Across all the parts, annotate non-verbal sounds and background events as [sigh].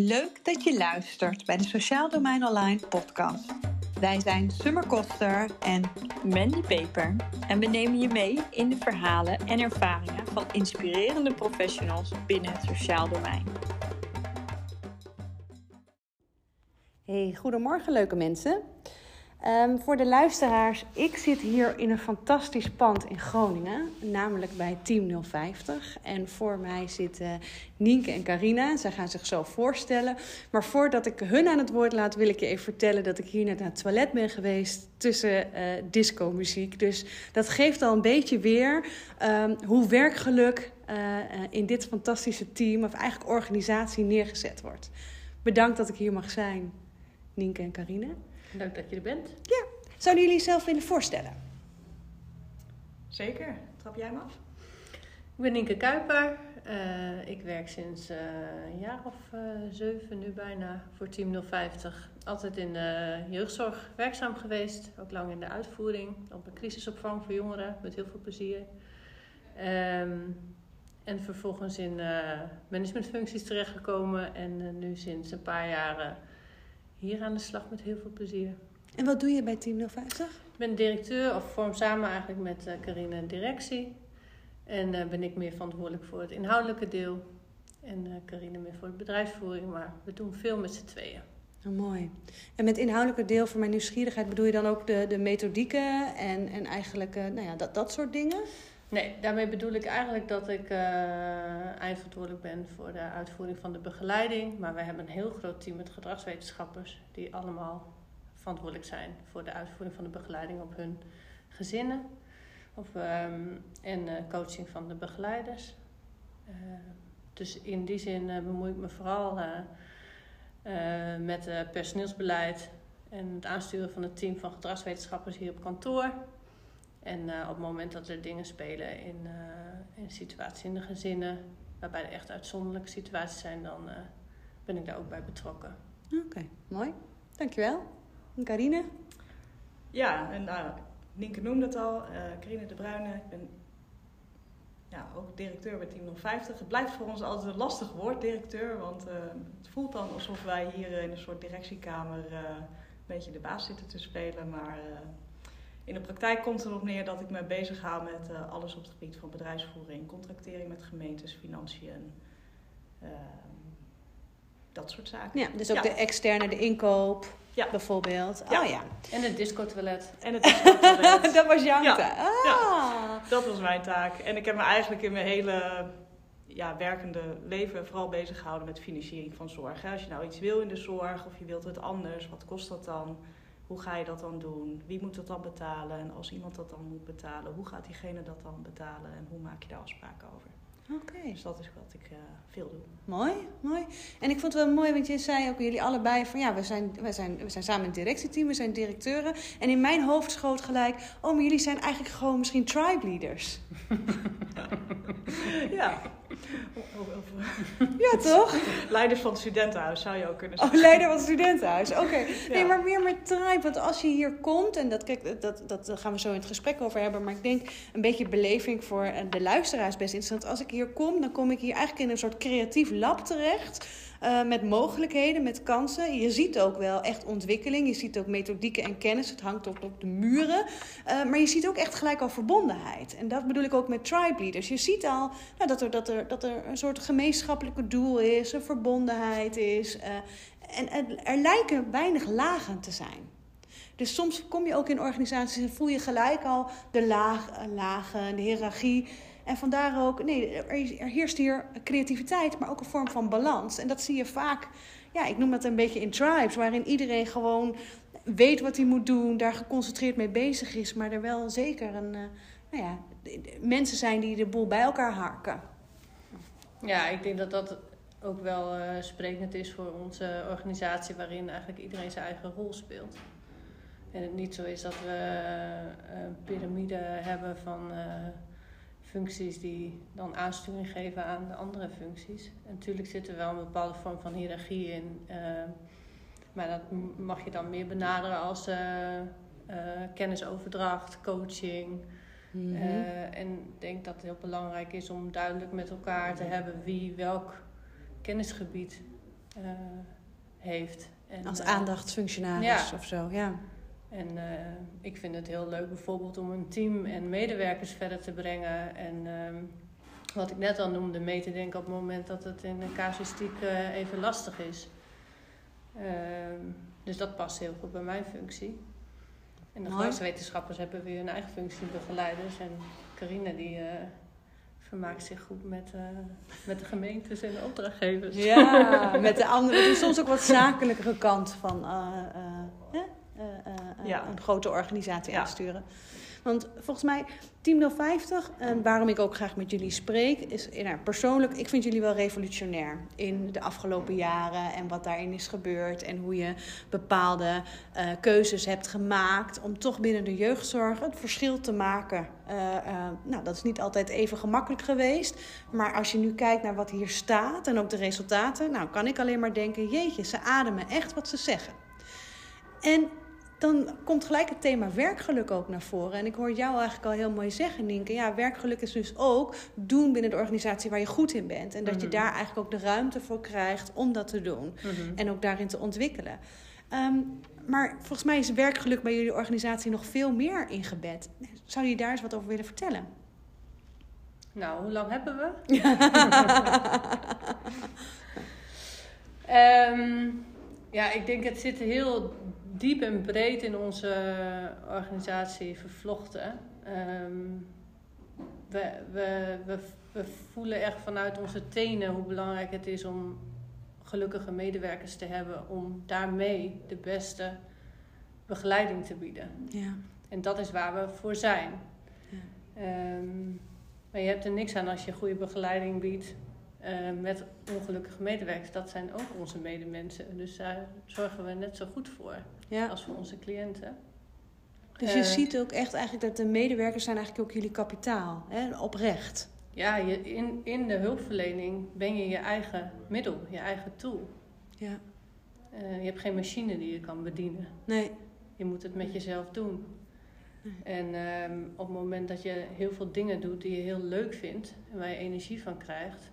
Leuk dat je luistert bij de Sociaal Domein Online podcast. Wij zijn Summer Koster en Mandy Peper en we nemen je mee in de verhalen en ervaringen van inspirerende professionals binnen het sociaal domein. Hey, goedemorgen leuke mensen. Ehm, voor de luisteraars, ik zit hier in een fantastisch pand in Groningen, namelijk bij Team 050. En voor mij zitten Nienke en Carina. Zij gaan zich voorstellen. Maar voordat ik hun aan het woord laat, wil ik je even vertellen dat ik hier net naar het toilet ben geweest tussen uh, disco-muziek. Dus dat geeft al een beetje weer um, hoe werkgeluk uh, in dit fantastische team, of eigenlijk organisatie, neergezet wordt. Bedankt dat ik hier mag zijn, Nienke en Carina. Leuk dat je er bent. Ja. Zouden jullie jezelf willen voorstellen? Zeker. Trap jij hem af? Ik ben Nienke Kuiper. Uh, ik werk sinds uh, een jaar of uh, zeven nu bijna voor Team 050. Altijd in de jeugdzorg werkzaam geweest. Ook lang in de uitvoering. Op een crisisopvang voor jongeren met heel veel plezier. Um, en vervolgens in managementfuncties terechtgekomen. En nu sinds een paar jaren hier aan de slag met heel veel plezier. En wat doe je bij Team 050? Ik ben directeur, of vorm samen eigenlijk met uh, Carine een directie. En uh, ben ik meer verantwoordelijk voor het inhoudelijke deel. En uh, Carine meer voor de bedrijfsvoering. Maar we doen veel met z'n tweeën. Oh, mooi. En met inhoudelijke deel, voor mijn nieuwsgierigheid, bedoel je dan ook de, de methodieken en, en eigenlijk nou ja, dat, dat soort dingen? Nee, daarmee bedoel ik eigenlijk dat ik uh, eindverantwoordelijk ben voor de uitvoering van de begeleiding. Maar we hebben een heel groot team met gedragswetenschappers die allemaal verantwoordelijk zijn voor de uitvoering van de begeleiding op hun gezinnen. Of, um, en uh, coaching van de begeleiders. Uh, dus in die zin bemoei ik me vooral met personeelsbeleid en het aansturen van het team van gedragswetenschappers hier op kantoor. En uh, op het moment dat er dingen spelen in, uh, in situaties in de gezinnen, waarbij er echt uitzonderlijke situaties zijn, dan uh, ben ik daar ook bij betrokken. Oké, okay, mooi. Dankjewel. En Carine? Ja, en nou, Nienke noemde het al, Carine de Bruyne. Ik ben ja, ook directeur bij Team 050. Het blijft voor ons altijd een lastig woord, directeur, want het voelt dan alsof wij hier in een soort directiekamer een beetje de baas zitten te spelen, maar in de praktijk komt het erop neer dat ik me bezig hou met uh, alles op het gebied van bedrijfsvoering, contractering met gemeentes, financiën, uh, dat soort zaken. Ja, dus ook ja. de externe, de inkoop ja. bijvoorbeeld. Ja. Oh ja. En het disco-toilet. En het disco-toilet. [laughs] dat was jouw ja. taak. Ah. Ja, dat was mijn taak. En ik heb me eigenlijk in mijn hele ja, werkende leven vooral bezig gehouden met financiering van zorg. Als je nou iets wil in de zorg of je wilt het anders, wat kost dat dan? Hoe ga je dat dan doen? Wie moet dat dan betalen? En als iemand dat dan moet betalen, hoe gaat diegene dat dan betalen? En hoe maak je daar afspraken over? Oké. Okay. Dus dat is wat ik uh, veel doe. Mooi, mooi. En ik vond het wel mooi, want je zei ook jullie allebei van ja, we zijn, we zijn, we zijn samen een directieteam, we zijn directeuren. En in mijn hoofd schoot gelijk, oh, maar jullie zijn eigenlijk gewoon misschien tribe leaders. [laughs] ja. Ja, toch? Leiders van het studentenhuis zou je ook kunnen zeggen. Oh, leider van het studentenhuis. Oké. Okay. [laughs] Ja. Nee, maar meer met tribe. Want als je hier komt, en dat, kijk, dat, dat, dat gaan we zo in het gesprek over hebben. Maar ik denk een beetje beleving voor de luisteraars best interessant. Als ik hier kom, dan kom ik hier eigenlijk in een soort creatief lab terecht. Uh, met mogelijkheden, met kansen. Je ziet ook wel echt ontwikkeling. Je ziet ook methodieken en kennis. Het hangt ook op de muren. Uh, maar je ziet ook echt gelijk al verbondenheid. En dat bedoel ik ook met tribe leaders. Je ziet al nou, dat, er, dat, er, dat er een soort gemeenschappelijke doel is, een verbondenheid is. Uh, en, er lijken weinig lagen te zijn. Dus soms kom je ook in organisaties en voel je gelijk al de lagen, de hiërarchie. En vandaar ook, nee, er, er heerst hier creativiteit, maar ook een vorm van balans. En dat zie je vaak, ja, ik noem dat een beetje in tribes, waarin iedereen gewoon weet wat hij moet doen, daar geconcentreerd mee bezig is, maar er wel zeker een, uh, nou ja, mensen zijn die de boel bij elkaar harken. Ja, ik denk dat dat ook wel uh, sprekend is voor onze organisatie, waarin eigenlijk iedereen zijn eigen rol speelt. En het niet zo is dat we uh, een piramide hebben van functies die dan aansturing geven aan de andere functies. En natuurlijk zit er wel een bepaalde vorm van hiërarchie in. Uh, maar dat mag je dan meer benaderen als kennisoverdracht, coaching. Mm -hmm. en ik denk dat het heel belangrijk is om duidelijk met elkaar te hebben wie welk kennisgebied eh, heeft. En, Als eh, aandachtsfunctionaris ja. of zo, ja. En eh, ik vind het heel leuk bijvoorbeeld om een team en medewerkers verder te brengen. En ehm, wat ik net al noemde, mee te denken op het moment dat het in de casuïstiek eh, even lastig is. Ehm, dus dat past heel goed bij mijn functie. En de gedragswetenschappers hebben weer hun eigen functie, begeleiders. En Carine die eh, vermaakt zich goed met, met de gemeentes en de opdrachtgevers. Ja, [laughs] met de andere, soms ook wat zakelijkere kant van Ja. een grote organisatie Ja. aansturen. Want volgens mij, Team 050, en waarom ik ook graag met jullie spreek, is nou, persoonlijk, ik vind jullie wel revolutionair in de afgelopen jaren en wat daarin is gebeurd en hoe je bepaalde eh, keuzes hebt gemaakt om toch binnen de jeugdzorg het verschil te maken. Eh, eh, nou, dat is niet altijd even gemakkelijk geweest, maar als je nu kijkt naar wat hier staat en ook de resultaten, nou kan ik alleen maar denken, jeetje, ze ademen echt wat ze zeggen. En dan komt gelijk het thema werkgeluk ook naar voren. En ik hoor jou eigenlijk al heel mooi zeggen, Nienke. Ja, werkgeluk is dus ook doen binnen de organisatie waar je goed in bent. En dat je Mhm. daar eigenlijk ook de ruimte voor krijgt om dat te doen. Mhm. En ook daarin te ontwikkelen. Ehm, maar volgens mij is werkgeluk bij jullie organisatie nog veel meer ingebed. Zou je daar eens wat over willen vertellen? Nou, hoe lang hebben we? [laughs] Ehm, ja, ik denk het zit heel diep en breed in onze organisatie vervlochten. Ehm, we, we, we, we voelen echt vanuit onze tenen hoe belangrijk het is om gelukkige medewerkers te hebben. Om daarmee de beste begeleiding te bieden. Ja. En dat is waar we voor zijn. Ja. Ehm, maar je hebt er niks aan als je goede begeleiding biedt eh, met ongelukkige medewerkers. Dat zijn ook onze medemensen. Dus daar zorgen we net zo goed voor ja. als voor onze cliënten. Dus je Eh, ziet ook echt eigenlijk dat de medewerkers zijn eigenlijk ook jullie kapitaal. Hè? Oprecht. Ja, je, in, in de hulpverlening ben je je eigen middel, je eigen tool. Ja. Eh, je hebt geen machine die je kan bedienen. Nee. Je moet het met jezelf doen. Nee. En ehm, op het moment dat je heel veel dingen doet die je heel leuk vindt en waar je energie van krijgt,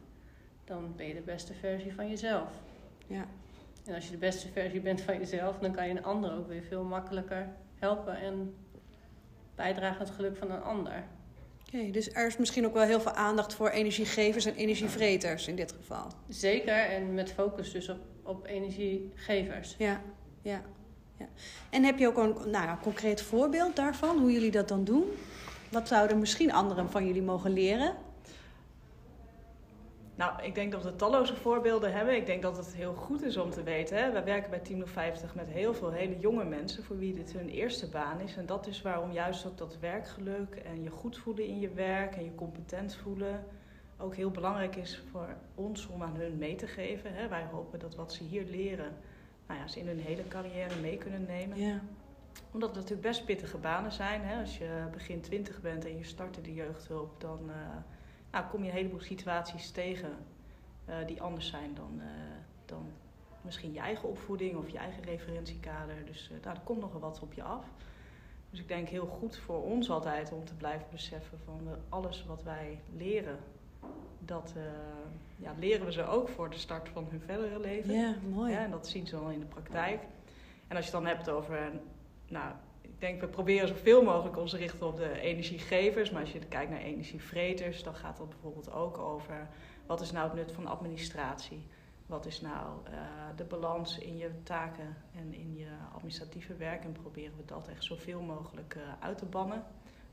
dan ben je de beste versie van jezelf. Ja. En als je de beste versie bent van jezelf, dan kan je een ander ook weer veel makkelijker helpen en bijdragen aan het geluk van een ander. Oké, dus er is misschien ook wel heel veel aandacht voor energiegevers en energievreters in dit geval. Zeker, en met focus dus op, op energiegevers. Ja, ja, ja. En heb je ook een nou, ja, concreet voorbeeld daarvan, hoe jullie dat dan doen? Wat zouden misschien anderen van jullie mogen leren? Nou, ik denk dat we talloze voorbeelden hebben. Ik denk dat het heel goed is om te weten. Hè? Wij werken bij Team 50 met heel veel hele jonge mensen voor wie dit hun eerste baan is. En dat is waarom juist ook dat werkgeluk en je goed voelen in je werk en je competent voelen ook heel belangrijk is voor ons om aan hun mee te geven. Hè? Wij hopen dat wat ze hier leren, nou ja, ze in hun hele carrière mee kunnen nemen. Ja, Omdat het natuurlijk best pittige banen zijn. Hè? Als je begin twintig bent en je start in de jeugdhulp, dan eh, nou, kom je een heleboel situaties tegen eh, die anders zijn dan, eh, dan misschien je eigen opvoeding of je eigen referentiekader. Dus uh, nou, er komt nogal wat op je af. Dus ik denk heel goed voor ons altijd om te blijven beseffen van alles wat wij leren, dat ja, leren we ze ook voor de start van hun verdere leven. ja mooi. Ja, en dat zien ze al in de praktijk. En als je het dan hebt over, nou, denk we proberen zoveel mogelijk ons te richten op de energiegevers. Maar als je kijkt naar energievreters, dan gaat dat bijvoorbeeld ook over wat is nou het nut van administratie? Wat is nou uh, de balans in je taken en in je administratieve werk? En proberen we dat echt zoveel mogelijk uh, uit te bannen.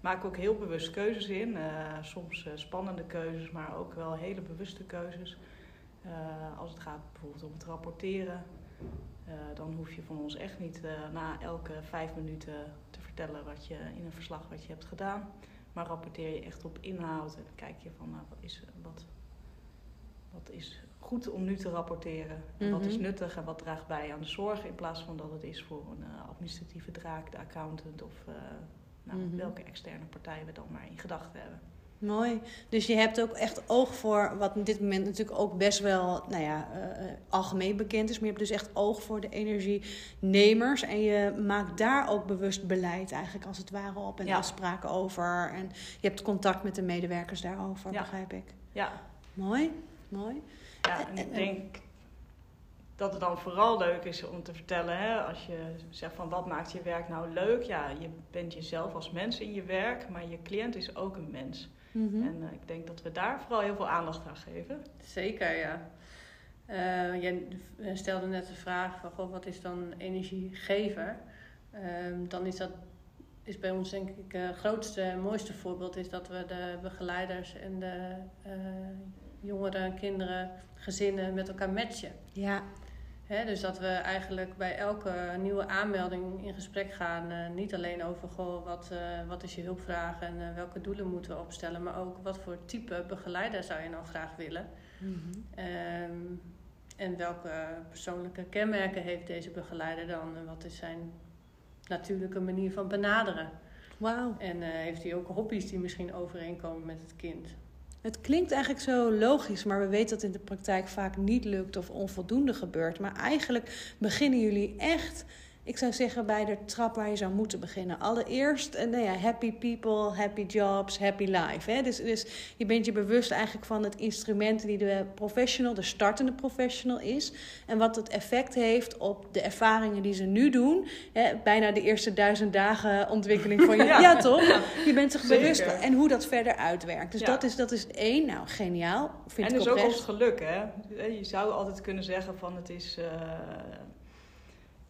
Maken ook heel bewust keuzes in. Uh, soms spannende keuzes, maar ook wel hele bewuste keuzes. Als het gaat bijvoorbeeld om het rapporteren, uh, dan hoef je van ons echt niet uh, na elke vijf minuten te vertellen wat je in een verslag wat je hebt gedaan. Maar rapporteer je echt op inhoud en kijk je van nou, wat, is, wat, wat is goed om nu te rapporteren. En wat is nuttig en wat draagt bij aan de zorg in plaats van dat het is voor een administratieve draak, de accountant of nou, mm -hmm. welke externe partij we dan maar in gedachten hebben. Mooi. Dus je hebt ook echt oog voor wat op dit moment natuurlijk ook best wel nou ja, uh, algemeen bekend is. Maar je hebt dus echt oog voor de energienemers. En je maakt daar ook bewust beleid eigenlijk als het ware op. En ja. afspraken over. En je hebt contact met de medewerkers daarover, ja. begrijp ik. Ja. Mooi, mooi. Ja, en ik denk dat het dan vooral leuk is om te vertellen, hè, als je zegt van wat maakt je werk nou leuk? Ja, je bent jezelf als mens in je werk, maar je cliënt is ook een mens. Mhm. En eh, ik denk dat we daar vooral heel veel aandacht aan geven. Zeker, ja. Eh, jij stelde net de vraag van goh, wat is dan energiegever? Ehm, dan is dat is bij ons denk ik het grootste en mooiste voorbeeld is dat we de begeleiders en de eh, jongeren, kinderen, gezinnen met elkaar matchen. Ja, Dus dat we eigenlijk bij elke nieuwe aanmelding in gesprek gaan. eh, niet alleen over goh, wat, eh, wat is je hulpvraag en eh, welke doelen moeten we opstellen. Maar ook wat voor type begeleider zou je nou graag willen. Mhm. Ehm, en welke persoonlijke kenmerken heeft deze begeleider dan? En wat is zijn natuurlijke manier van benaderen? wauw. En heeft hij ook hobby's die misschien overeenkomen met het kind? Het klinkt eigenlijk zo logisch, maar we weten dat in de praktijk vaak niet lukt of onvoldoende gebeurt. Maar eigenlijk beginnen jullie echt, ik zou zeggen, bij de trap waar je zou moeten beginnen. Allereerst, eh, nou ja, happy people, happy jobs, happy life. Hè? Dus, dus je bent je bewust eigenlijk van het instrument die de professional, de startende professional is. En wat het effect heeft op de ervaringen die ze nu doen. Hè? Bijna de eerste duizend dagen ontwikkeling van je. [laughs] ja. Ja. toch? Je bent zich bewust en hoe dat verder uitwerkt. Dus Ja. dat, is, dat is één. Nou, geniaal. Vind en ik dus ook ons geluk, hè. Je zou altijd kunnen zeggen van het is... eh,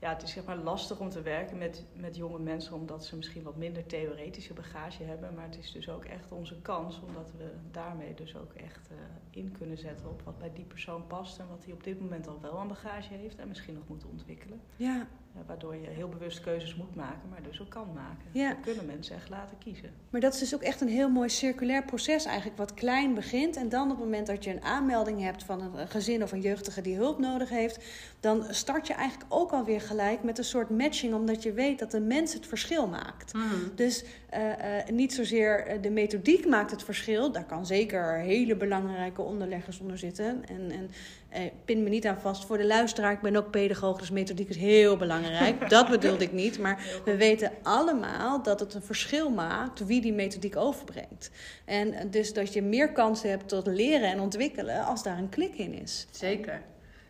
ja, het is zeg maar lastig om te werken met, met jonge mensen... omdat ze misschien wat minder theoretische bagage hebben. Maar het is dus ook echt onze kans... omdat we daarmee dus ook echt eh, in kunnen zetten... op wat bij die persoon past... en wat hij op dit moment al wel aan bagage heeft... en misschien nog moet ontwikkelen. Ja, Ja, waardoor je heel bewust keuzes moet maken, maar dus ook kan maken. Ja. Kunnen mensen echt laten kiezen. maar dat is dus ook echt een heel mooi circulair proces eigenlijk. Wat klein begint en dan op het moment dat je een aanmelding hebt van een gezin of een jeugdige die hulp nodig heeft, dan start je eigenlijk ook alweer gelijk met een soort matching, omdat je weet dat de mens het verschil maakt. Dus eh, eh, niet zozeer eh, de methodiek maakt het verschil. Daar kan zeker hele belangrijke onderleggers onder zitten. En, en eh, pin me niet aan vast voor de luisteraar. Ik ben ook pedagoog, dus methodiek is heel belangrijk. Dat bedoelde ik niet. Maar we weten allemaal dat het een verschil maakt wie die methodiek overbrengt. En dus dat je meer kans hebt tot leren en ontwikkelen als daar een klik in is. Zeker.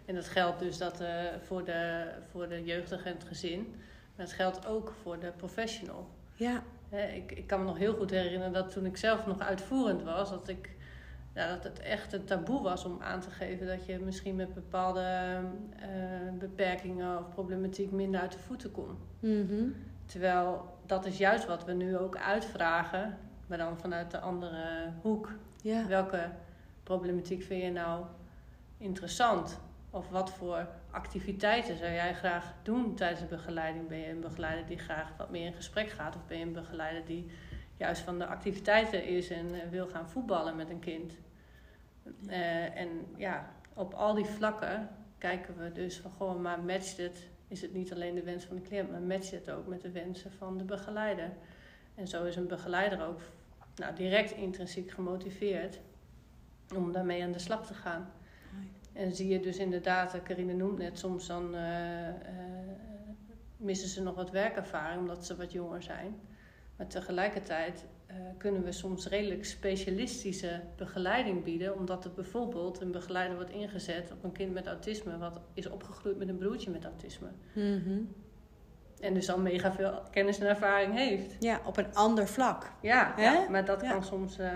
En dat geldt dus dat, eh, voor, de, voor de jeugdige en het gezin. Maar het geldt ook voor de professional. Ja, ik, ik kan me nog heel goed herinneren dat toen ik zelf nog uitvoerend was, dat, ik, ja, dat het echt een taboe was om aan te geven dat je misschien met bepaalde eh, beperkingen of problematiek minder uit de voeten kon. Mhm. Terwijl dat is juist wat we nu ook uitvragen, maar dan vanuit de andere hoek. ja. Welke problematiek vind je nou interessant? Of wat voor activiteiten zou jij graag doen tijdens de begeleiding? Ben je een begeleider die graag wat meer in gesprek gaat? Of ben je een begeleider die juist van de activiteiten is en eh, wil gaan voetballen met een kind? Eh, en ja, op al die vlakken kijken we dus van, goh, maar matcht het? Is het niet alleen de wens van de cliënt, maar matcht het ook met de wensen van de begeleider? En zo is een begeleider ook nou, direct intrinsiek gemotiveerd om daarmee aan de slag te gaan. En zie je dus inderdaad, eh, Carine noemt net, soms dan missen ze nog wat werkervaring omdat ze wat jonger zijn. Maar tegelijkertijd eh, kunnen we soms redelijk specialistische begeleiding bieden, omdat er bijvoorbeeld een begeleider wordt ingezet op een kind met autisme, wat is opgegroeid met een broertje met autisme. Mhm. En dus al mega veel kennis en ervaring heeft. ja, op een ander vlak. Ja, maar dat Ja. kan soms eh,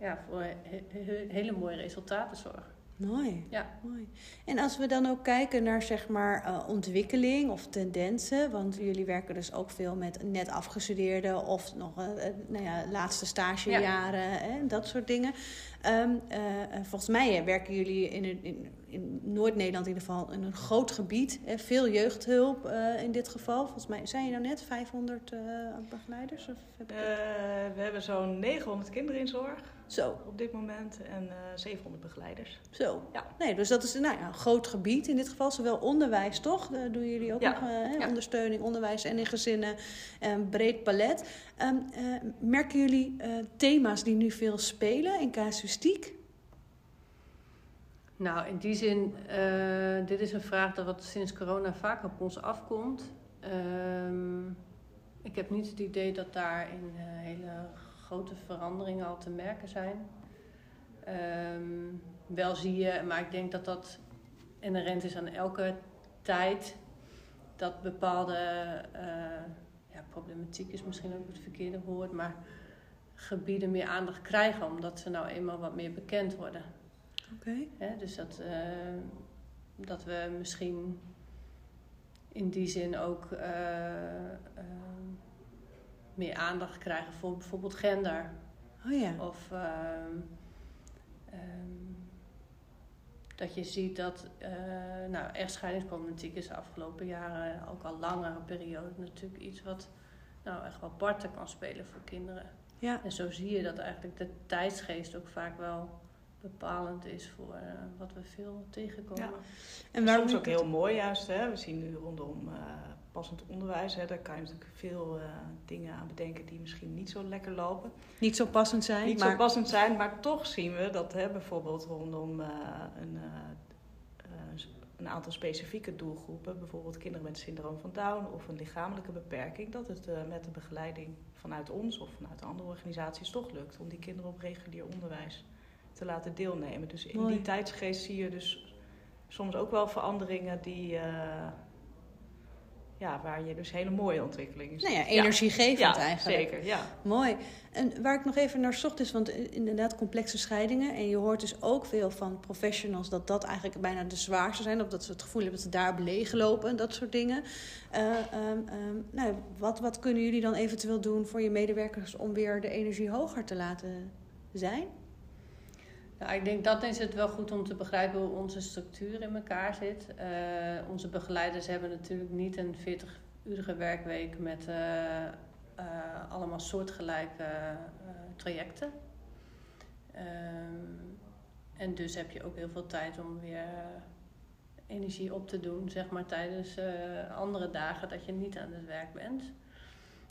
ja, voor he- he- hele mooie resultaten zorgen. Mooi. Ja. Mooi. En als we dan ook kijken naar zeg maar eh, ontwikkeling of tendensen, want jullie werken dus ook veel met net afgestudeerden of nog eh, eh, nou ja, laatste stagejaren hè, dat soort dingen. Ehm, eh, eh, volgens mij werken jullie in, in, in Noord-Nederland in ieder geval in een groot gebied, hè, veel jeugdhulp eh, in dit geval. Volgens mij zijn je nou net 500 eh, begeleiders? Of heb ik Eh, het- we hebben zo'n 900 kinderen in zorg Zo, op dit moment en eh 700 begeleiders. zo. Ja. Nee, dus dat is nou ja, een groot gebied in dit geval. Zowel onderwijs, toch? Daar doen jullie ook Ja. nog eh, Ja. ondersteuning, onderwijs en in gezinnen. Een breed palet. Ehm, eh, merken jullie eh, thema's die nu veel spelen in casuïstiek? Nou, in die zin, eh, dit is een vraag dat wat sinds corona vaak op ons afkomt. Ehm, ik heb niet het idee dat daarin eh, hele grote veranderingen al te merken zijn. Ehm, wel zie je, maar ik denk dat dat inherent is aan elke tijd dat bepaalde uh, ja, problematiek is misschien ook het verkeerde woord, maar gebieden meer aandacht krijgen, omdat ze nou eenmaal wat meer bekend worden. Oké. dus dat, uh, dat we misschien in die zin ook uh, meer aandacht krijgen voor bijvoorbeeld gender. Oh ja. Of um, dat je ziet dat uh, nou, echtscheidingsproblematiek is de afgelopen jaren, ook al langere periode, natuurlijk iets wat nou, echt wel parten kan spelen voor kinderen. Ja. En zo zie je dat eigenlijk de tijdsgeest ook vaak wel bepalend is voor uh, wat we veel tegenkomen. Ja. En, en soms ook heel mooi juist. Hè? We zien nu rondom uh, passend onderwijs. Hè? Daar kan je natuurlijk veel uh, dingen aan bedenken die misschien niet zo lekker lopen. Niet zo passend zijn. Niet maar... zo passend zijn, maar toch zien we dat hè, bijvoorbeeld rondom een, een aantal specifieke doelgroepen, bijvoorbeeld kinderen met syndroom van Down of een lichamelijke beperking, dat het met de begeleiding vanuit ons of vanuit andere organisaties toch lukt om die kinderen op regulier onderwijs te laten deelnemen. Dus in die tijdsgeest zie je dus soms ook wel veranderingen die, ja, waar je dus hele mooie ontwikkelingen ziet. Nou ja, energiegevend ja, eigenlijk. zeker, ja. Mooi. En waar ik nog even naar zocht is, want inderdaad complexe scheidingen. En je hoort dus ook veel van professionals dat dat eigenlijk bijna de zwaarste zijn. Of dat ze het gevoel hebben dat ze daar belegen lopen en dat soort dingen. Uh, um, um, nou, wat, wat kunnen jullie dan eventueel doen voor je medewerkers om weer de energie hoger te laten zijn? Nou, ik denk dat is het wel goed om te begrijpen hoe onze structuur in elkaar zit. Uh, onze begeleiders hebben natuurlijk niet een 40-urige werkweek met uh, uh, allemaal soortgelijke trajecten. Ehm, en dus heb je ook heel veel tijd om weer energie op te doen, zeg maar tijdens andere dagen dat je niet aan het werk bent.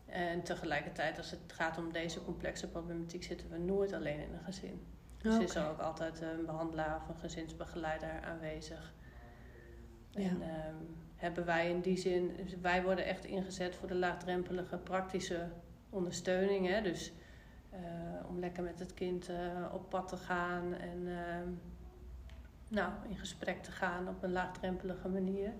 En tegelijkertijd, als het gaat om deze complexe problematiek, zitten we nooit alleen in een gezin. Dus okay. is er ook altijd een behandelaar of een gezinsbegeleider aanwezig. Ja. En um, hebben wij in die zin, wij worden echt ingezet voor de laagdrempelige praktische ondersteuning. Hè? Dus uh, om lekker met het kind uh, op pad te gaan en uh, nou, in gesprek te gaan op een laagdrempelige manier.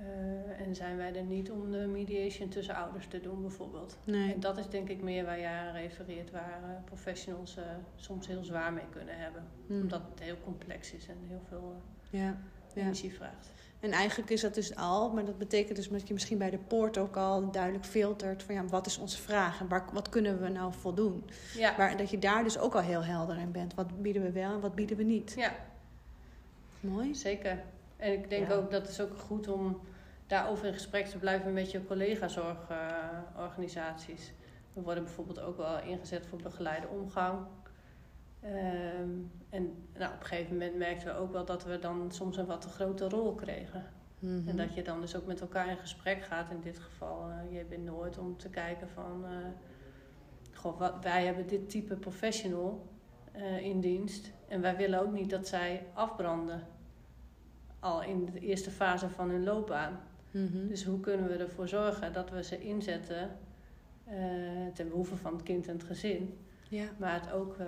Uh, en zijn wij er niet om de mediation tussen ouders te doen, bijvoorbeeld. Nee. En dat is denk ik meer waar aan refereert, waar uh, professionals uh, soms heel zwaar mee kunnen hebben. Hmm. Omdat het heel complex is en heel veel ja. energie vraagt. En eigenlijk is dat dus al, maar dat betekent dus dat je misschien bij de poort ook al duidelijk filtert van ja, wat is onze vraag en waar, wat kunnen we nou voldoen? Ja. Maar dat je daar dus ook al heel helder in bent. Wat bieden we wel en wat bieden we niet? Ja. Mooi. Zeker. En ik denk Ja. ook dat het is ook goed om daarover in gesprek te blijven met je collega-zorgorganisaties. we worden bijvoorbeeld ook wel ingezet voor begeleide omgang. Ehm, en nou, op een gegeven moment merkten we ook wel dat we dan soms een wat te grote rol kregen. Mhm. En dat je dan dus ook met elkaar in gesprek gaat. In dit geval, uh, je bent nooit om te kijken van... Uh, goh, wat, wij hebben dit type professional uh, in dienst. En wij willen ook niet dat zij afbranden. Al in de eerste fase van hun loopbaan. Mhm. Dus hoe kunnen we ervoor zorgen dat we ze inzetten... Uh, ten behoeve van het kind en het gezin. Ja. Maar het ook uh,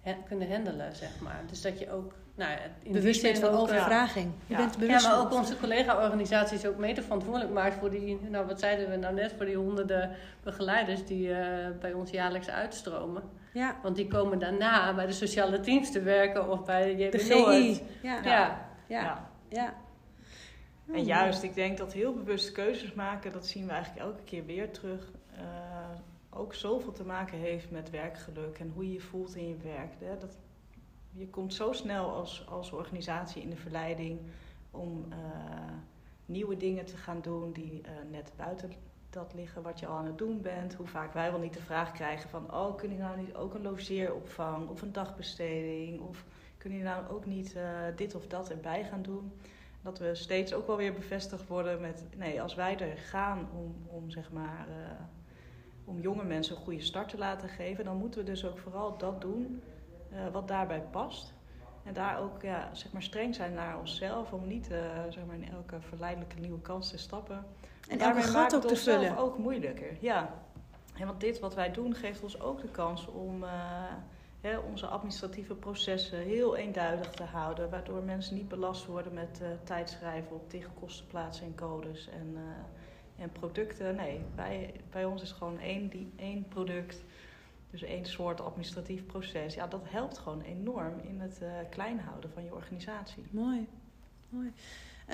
he kunnen handelen, zeg maar. Dus dat je ook... Nou, in bewust bent van ook, overvraging. Je ja. bent bewust ja, maar ook onze collega-organisaties ook mede verantwoordelijk maakt voor die, nou wat zeiden we nou net, voor die honderden begeleiders die uh, bij ons jaarlijks uitstromen. Ja, Want die komen daarna bij de sociale teams te werken of bij JB de Noord. Ja. Ja. ja. ja. Oh, En juist, ik denk dat heel bewust keuzes maken, dat zien we eigenlijk elke keer weer terug. Uh, ook zoveel te maken heeft met werkgeluk en hoe je je voelt in je werk. Hè? Dat, je komt zo snel als, als organisatie in de verleiding om uh, nieuwe dingen te gaan doen die uh, net buiten dat liggen wat je al aan het doen bent. Hoe vaak wij wel niet de vraag krijgen van, oh, kun je nou niet ook een logeeropvang of een dagbesteding? Of kun je nou ook niet uh, dit of dat erbij gaan doen? Dat we steeds ook wel weer bevestigd worden met, nee, als wij er gaan om, om zeg maar, uh, om jonge mensen een goede start te laten geven, dan moeten we dus ook vooral dat doen uh, wat daarbij past. En daar ook ja, zeg maar streng zijn naar onszelf, om niet uh, zeg maar in elke verleidelijke nieuwe kans te stappen. En elke gat ook te vullen. ook moeilijker, ja. En want dit wat wij doen geeft ons ook de kans om uh, hè, onze administratieve processen heel eenduidig te houden. Waardoor mensen niet belast worden met uh, tijdschrijven op tegenkostenplaatsen en codes en, uh, en producten. Nee, bij, bij ons is gewoon één, die, één product. Dus één soort administratief proces. Ja, dat helpt gewoon enorm in het uh, klein houden van je organisatie. Mooi. Mooi.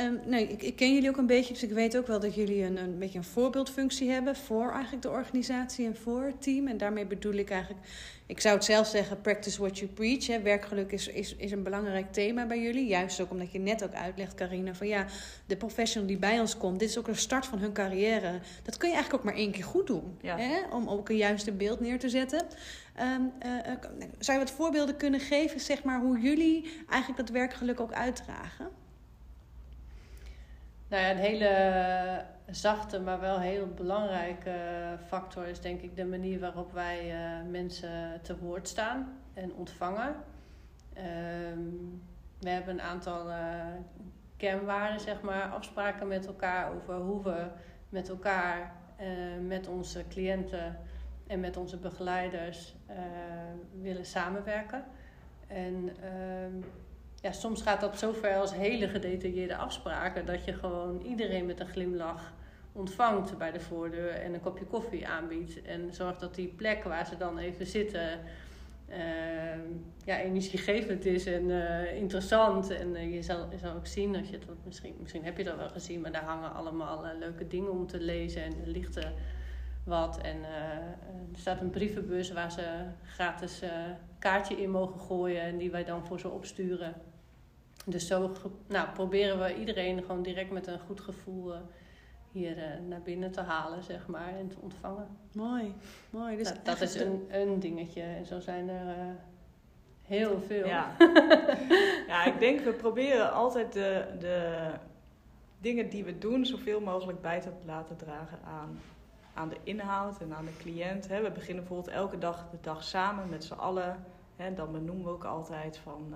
Um, nee, ik, ik, ken jullie ook een beetje, dus ik weet ook wel dat jullie een, een beetje een voorbeeldfunctie hebben voor eigenlijk de organisatie en voor het team. En daarmee bedoel ik eigenlijk, ik zou het zelf zeggen, practice what you preach. Hè. Werkgeluk is, is, is een belangrijk thema bij jullie. Juist ook omdat je net ook uitlegt, Carina, van ja, de professional die bij ons komt, dit is ook een start van hun carrière. Dat kun je eigenlijk ook maar één keer goed doen, ja. hè, om ook een juiste beeld neer te zetten. Um, uh, zou je wat voorbeelden kunnen geven, zeg maar, hoe jullie eigenlijk dat werkgeluk ook uitdragen? Nou ja, een hele zachte, maar wel heel belangrijke factor is denk ik de manier waarop wij uh, mensen te woord staan en ontvangen. Um, we hebben een aantal uh, kernwaarden, zeg maar, afspraken met elkaar over hoe we met elkaar, uh, met onze cliënten en met onze begeleiders willen samenwerken. En uh, ja, soms gaat dat zo ver als hele gedetailleerde afspraken dat je gewoon iedereen met een glimlach ontvangt bij de voordeur en een kopje koffie aanbiedt. En zorgt dat die plek waar ze dan even zitten uh, ja, energiegevend is en uh, interessant. En uh, je, zal, je zal ook zien, als je het, misschien, misschien heb je dat wel gezien, maar daar hangen allemaal leuke dingen om te lezen en ligt wat. En er staat een brievenbus waar ze gratis kaartje in mogen gooien en die wij dan voor ze opsturen. Dus zo nou, proberen we iedereen gewoon direct met een goed gevoel uh, hier uh, naar binnen te halen, zeg maar, en te ontvangen. Mooi, mooi. Dus nou, dat is een, een dingetje. En zo zijn er uh, heel veel. Ja. ja, [laughs] ik denk we proberen altijd de, de dingen die we doen zoveel mogelijk bij te laten dragen aan, aan de inhoud en aan de cliënt. Hè. We beginnen bijvoorbeeld elke dag de dag samen met z'n allen. En dan benoemen we ook altijd van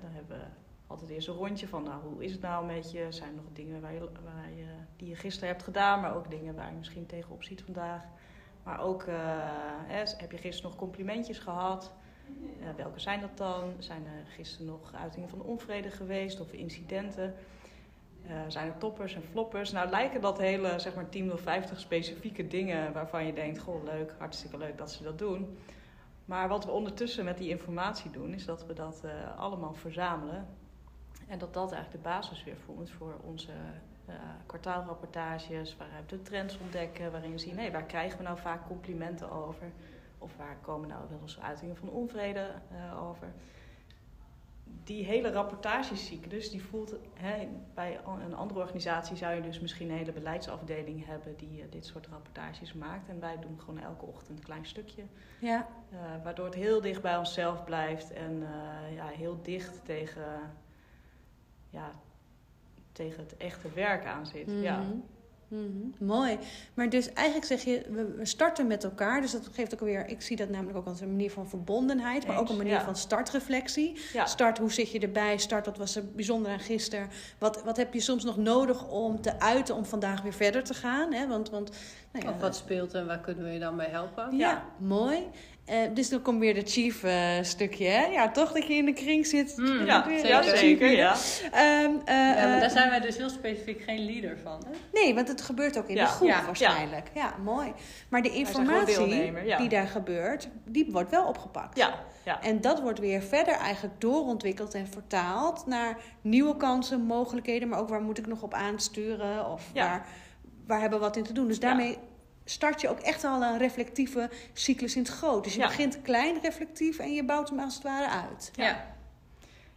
Dan hebben we altijd eerst een rondje van, nou, hoe is het nou met je? Zijn er nog dingen waar je, waar je, die je gisteren hebt gedaan, maar ook dingen waar je misschien tegenop ziet vandaag? Maar ook, uh, hè, heb je gisteren nog complimentjes gehad? Uh, welke zijn dat dan? Zijn er gisteren nog uitingen van onvrede geweest of incidenten? Uh, zijn er toppers en floppers? Nou, lijken dat hele, zeg maar, 1050 specifieke dingen waarvan je denkt, goh, leuk, hartstikke leuk dat ze dat doen. Maar wat we ondertussen met die informatie doen, is dat we dat uh, allemaal verzamelen. En dat dat eigenlijk de basis weer vormt voor onze uh, kwartaalrapportages, waaruit we de trends ontdekken, waarin we zien, hé, waar krijgen we nou vaak complimenten over? Of waar komen nou wel eens uitingen van onvrede uh, over? Die hele rapportagecyclus, die voelt hè, bij een andere organisatie zou je dus misschien een hele beleidsafdeling hebben die uh, dit soort rapportages maakt. En wij doen gewoon elke ochtend een klein stukje. Ja. Uh, waardoor het heel dicht bij onszelf blijft en uh, ja, heel dicht tegen, ja, tegen het echte werk aan zit. Mhm. Ja. Mm-hmm. Mooi. Maar dus eigenlijk zeg je, we starten met elkaar. Dus dat geeft ook weer, ik zie dat namelijk ook als een manier van verbondenheid, maar ook een manier ja. van startreflectie. Ja. Start, hoe zit je erbij? Start, wat was er bijzonder aan gisteren? Wat, wat heb je soms nog nodig om te uiten om vandaag weer verder te gaan? Hè? Want, want, nou ja, Of wat speelt en waar kunnen we je dan bij helpen? Ja. mooi. Eh, dus dan komt weer het chief eh, stukje, hè? Ja, toch dat je in de kring zit. Mm, Ja, Weer- ja, zeker. zeker. Ja. Ehm, eh, Ja, maar daar zijn wij dus heel specifiek geen leader van. Hè? Nee, want het gebeurt ook in Ja. de groep Ja. waarschijnlijk. Ja. mooi. Maar de informatie die daar gebeurt, die wordt wel opgepakt. Ja, ja. En dat wordt weer verder eigenlijk doorontwikkeld en vertaald naar nieuwe kansen, mogelijkheden, maar ook waar moet ik nog op aansturen of Ja. waar, waar hebben we wat in te doen. Dus daarmee start je ook echt al een reflectieve cyclus in het groot. Dus je Ja. begint klein reflectief en je bouwt hem als het ware uit. Ja.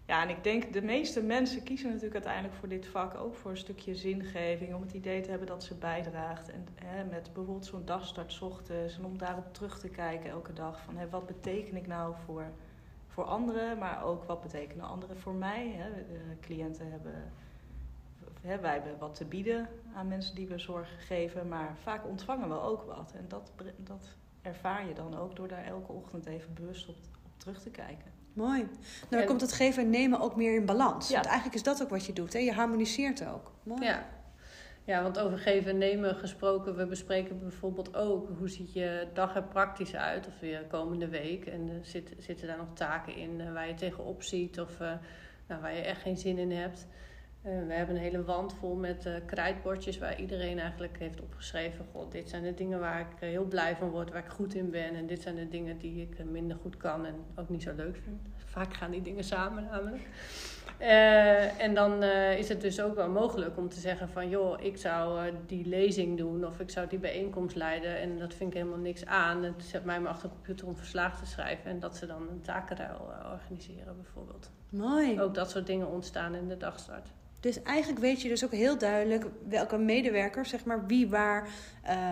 Ja, en ik denk de meeste mensen kiezen natuurlijk uiteindelijk voor dit vak ook voor een stukje zingeving. Om het idee te hebben dat ze bijdraagt. En hè, met bijvoorbeeld zo'n dagstart 's ochtends. En om daarop terug te kijken elke dag. Van hè, wat beteken ik nou voor, voor anderen, maar ook wat betekenen anderen voor mij. Hè. De cliënten hebben, hè, wij hebben wat te bieden aan mensen die we zorg geven. Maar vaak ontvangen we ook wat. En dat, dat ervaar je dan ook door daar elke ochtend even bewust op, op terug te kijken. Mooi. Nou, dan En- komt het geven en nemen ook meer in balans. Ja. Want eigenlijk is dat ook wat je doet. Hè? Je harmoniseert ook. Mooi. Ja. Ja, want over geven en nemen gesproken, we bespreken bijvoorbeeld ook hoe ziet je dag er praktisch uit of weer komende week. En uh, zit, zitten daar nog taken in uh, waar je tegenop ziet of uh, nou, waar je echt geen zin in hebt. We hebben een hele wand vol met krijtbordjes waar iedereen eigenlijk heeft opgeschreven: God, dit zijn de dingen waar ik heel blij van word, waar ik goed in ben. En dit zijn de dingen die ik minder goed kan en ook niet zo leuk vind. Vaak gaan die dingen samen namelijk. Uh, en dan uh, is het dus ook wel mogelijk om te zeggen van joh, ik zou uh, die lezing doen of ik zou die bijeenkomst leiden en dat vind ik helemaal niks aan. Het zet mij maar achter de computer om verslagen te schrijven en dat ze dan een takenruil organiseren bijvoorbeeld. Mooi. Ook dat soort dingen ontstaan in de dagstart. Dus eigenlijk weet je dus ook heel duidelijk welke medewerker, zeg maar, wie waar uh, uh,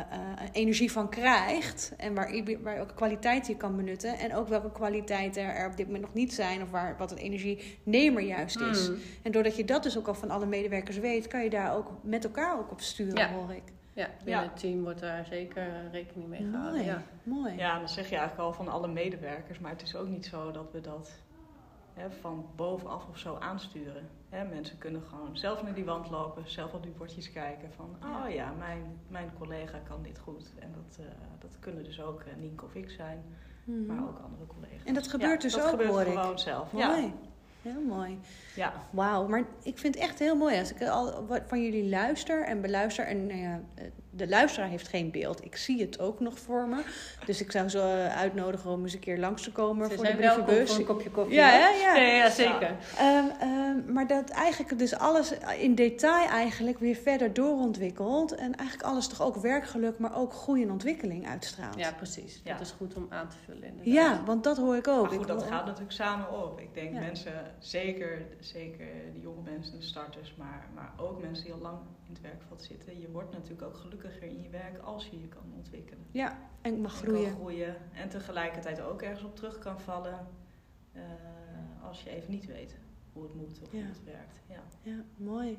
energie van krijgt. En waar, waar welke kwaliteit je kan benutten. En ook welke kwaliteiten er op dit moment nog niet zijn. Of waar, wat een energienemer juist is. Mm. En doordat je dat dus ook al van alle medewerkers weet, kan je daar ook met elkaar ook op sturen, Ja. hoor ik. Ja, binnen het team wordt daar zeker rekening mee gehouden. Mooi, Ja. mooi. Ja, dan zeg je eigenlijk al van alle medewerkers, maar het is ook niet zo dat we dat hè, van bovenaf of zo aansturen. Hè, mensen kunnen gewoon zelf naar die wand lopen, zelf op die bordjes kijken van, oh ja, mijn, mijn collega kan dit goed. En dat, eh, dat kunnen dus ook uh, Nienke of ik zijn, Mhm. maar ook andere collega's. En dat gebeurt Ja, dus dat ook, gebeurt hoor ik. gewoon zelf. Mooi. Ja, Heel mooi. ja. Wauw, maar ik vind het echt heel mooi als ik al wat van jullie luister en beluister. En nou ja, de luisteraar heeft geen beeld. Ik zie het ook nog voor me. Dus ik zou ze uitnodigen om eens een keer langs te komen Ze voor de brievenbus. voor een kopje koffie. Ja, ja. [laughs] Ja, ja, zeker. Ehm, ehm, maar dat eigenlijk dus alles in detail eigenlijk weer verder doorontwikkelt. En eigenlijk alles toch ook werkgeluk, maar ook groei en ontwikkeling uitstraalt. Ja, precies. Ja. Dat is goed om aan te vullen inderdaad. Ja, want dat hoor ik ook. Maar goed, Ik dat hoor- gaat natuurlijk samen op. Ik denk Ja. mensen, zeker, zeker de jonge mensen, de starters, maar, maar ook mensen die al lang in het werkveld zitten. Je wordt natuurlijk ook gelukkiger in je werk als je je kan ontwikkelen. Ja, en mag En groeien. kan groeien en tegelijkertijd ook ergens op terug kan vallen eh, als je even niet weet hoe het moet of Ja. hoe het werkt. Ja. Ja, mooi.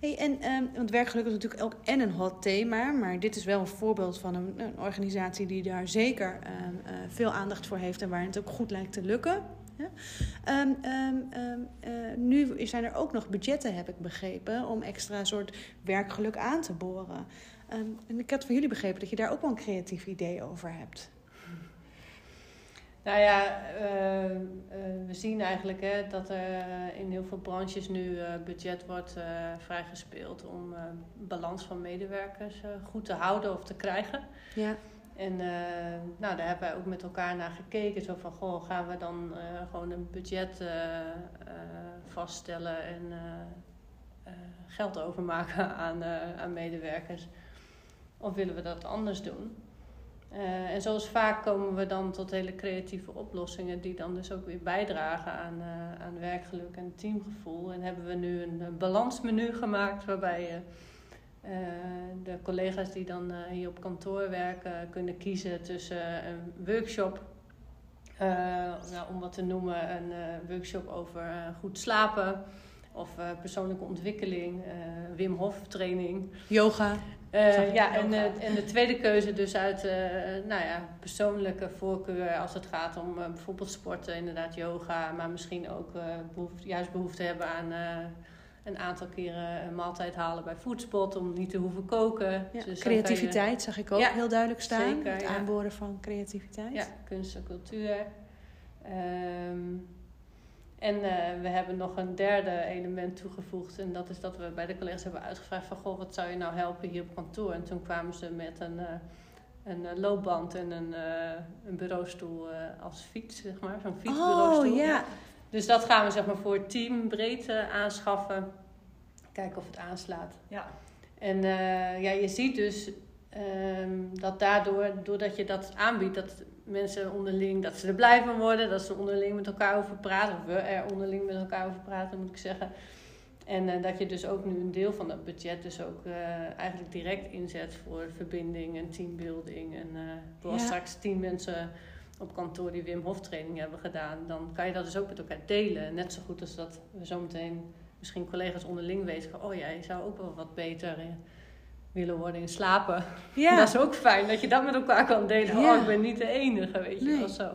Hey, en, ehm, want werkgeluk is natuurlijk ook en een hot thema, maar dit is wel een voorbeeld van een, een organisatie die daar zeker ehm, eh, veel aandacht voor heeft en waar het ook goed lijkt te lukken. Ja? Ehm, eh, nu zijn er ook nog budgetten, heb ik begrepen, om extra soort werkgeluk aan te boren. Ehm, en ik had van jullie begrepen dat je daar ook wel een creatief idee over hebt. Nou ja, eh, eh, we zien eigenlijk hè, dat er eh, in heel veel branches nu eh, budget wordt eh, vrijgespeeld om balans van medewerkers goed te houden of te krijgen. Ja, En nou, daar hebben wij ook met elkaar naar gekeken. Zo van, goh, gaan we dan gewoon een budget vaststellen en geld overmaken [laughs] aan, aan medewerkers? Of willen we dat anders doen? Eh, en zoals vaak komen we dan tot hele creatieve oplossingen die dan dus ook weer bijdragen aan, eh, aan werkgeluk en teamgevoel. En hebben we nu een, balansmenu gemaakt waarbij eh, de collega's die dan hier op kantoor werken kunnen kiezen tussen een workshop, nou, om wat te noemen, een workshop over goed slapen of eh, persoonlijke ontwikkeling, eh, Wim Hof training. yoga. Eh, ja, en, en de tweede keuze dus uit nou ja, persoonlijke voorkeur als het gaat om bijvoorbeeld sporten, inderdaad yoga, maar misschien ook eh, behoefte, juist behoefte hebben aan een aantal keren een maaltijd halen bij Foodspot om niet te hoeven koken. Ja, Dus creativiteit zag ik ook Ja, heel duidelijk staan. zeker, het aanboren van creativiteit. ja, kunst en cultuur. Ehm, en eh, we hebben nog een derde element toegevoegd. En dat is dat we bij de collega's hebben uitgevraagd van... Goh, wat zou je nou helpen hier op kantoor? En toen kwamen ze met een, eh, een eh, loopband en een, een bureaustoel als fiets, zeg maar. Zo'n fietsbureaustoel. Oh ja. Dus dat gaan we zeg maar voor teambreed eh, aanschaffen. Kijken of het aanslaat. Ja. En ja, je ziet dus ehm, dat daardoor, doordat je dat aanbiedt, dat mensen onderling, dat ze er blij van worden, dat ze onderling met elkaar over praten, of we er onderling met elkaar over praten, moet ik zeggen. En eh, dat je dus ook nu een deel van dat budget dus ook eh, eigenlijk direct inzet voor verbinding en teambuilding. En door Ja. straks tien mensen op kantoor die Wim Hof training hebben gedaan, dan kan je dat dus ook met elkaar delen. Net zo goed als dat we zometeen misschien collega's onderling weten van, oh ja, je zou ook wel wat beter willen worden in slapen. Ja. Dat is ook fijn dat je dat met elkaar kan delen. Ja. Oh, ik ben niet de enige, weet je Nee. wel zo.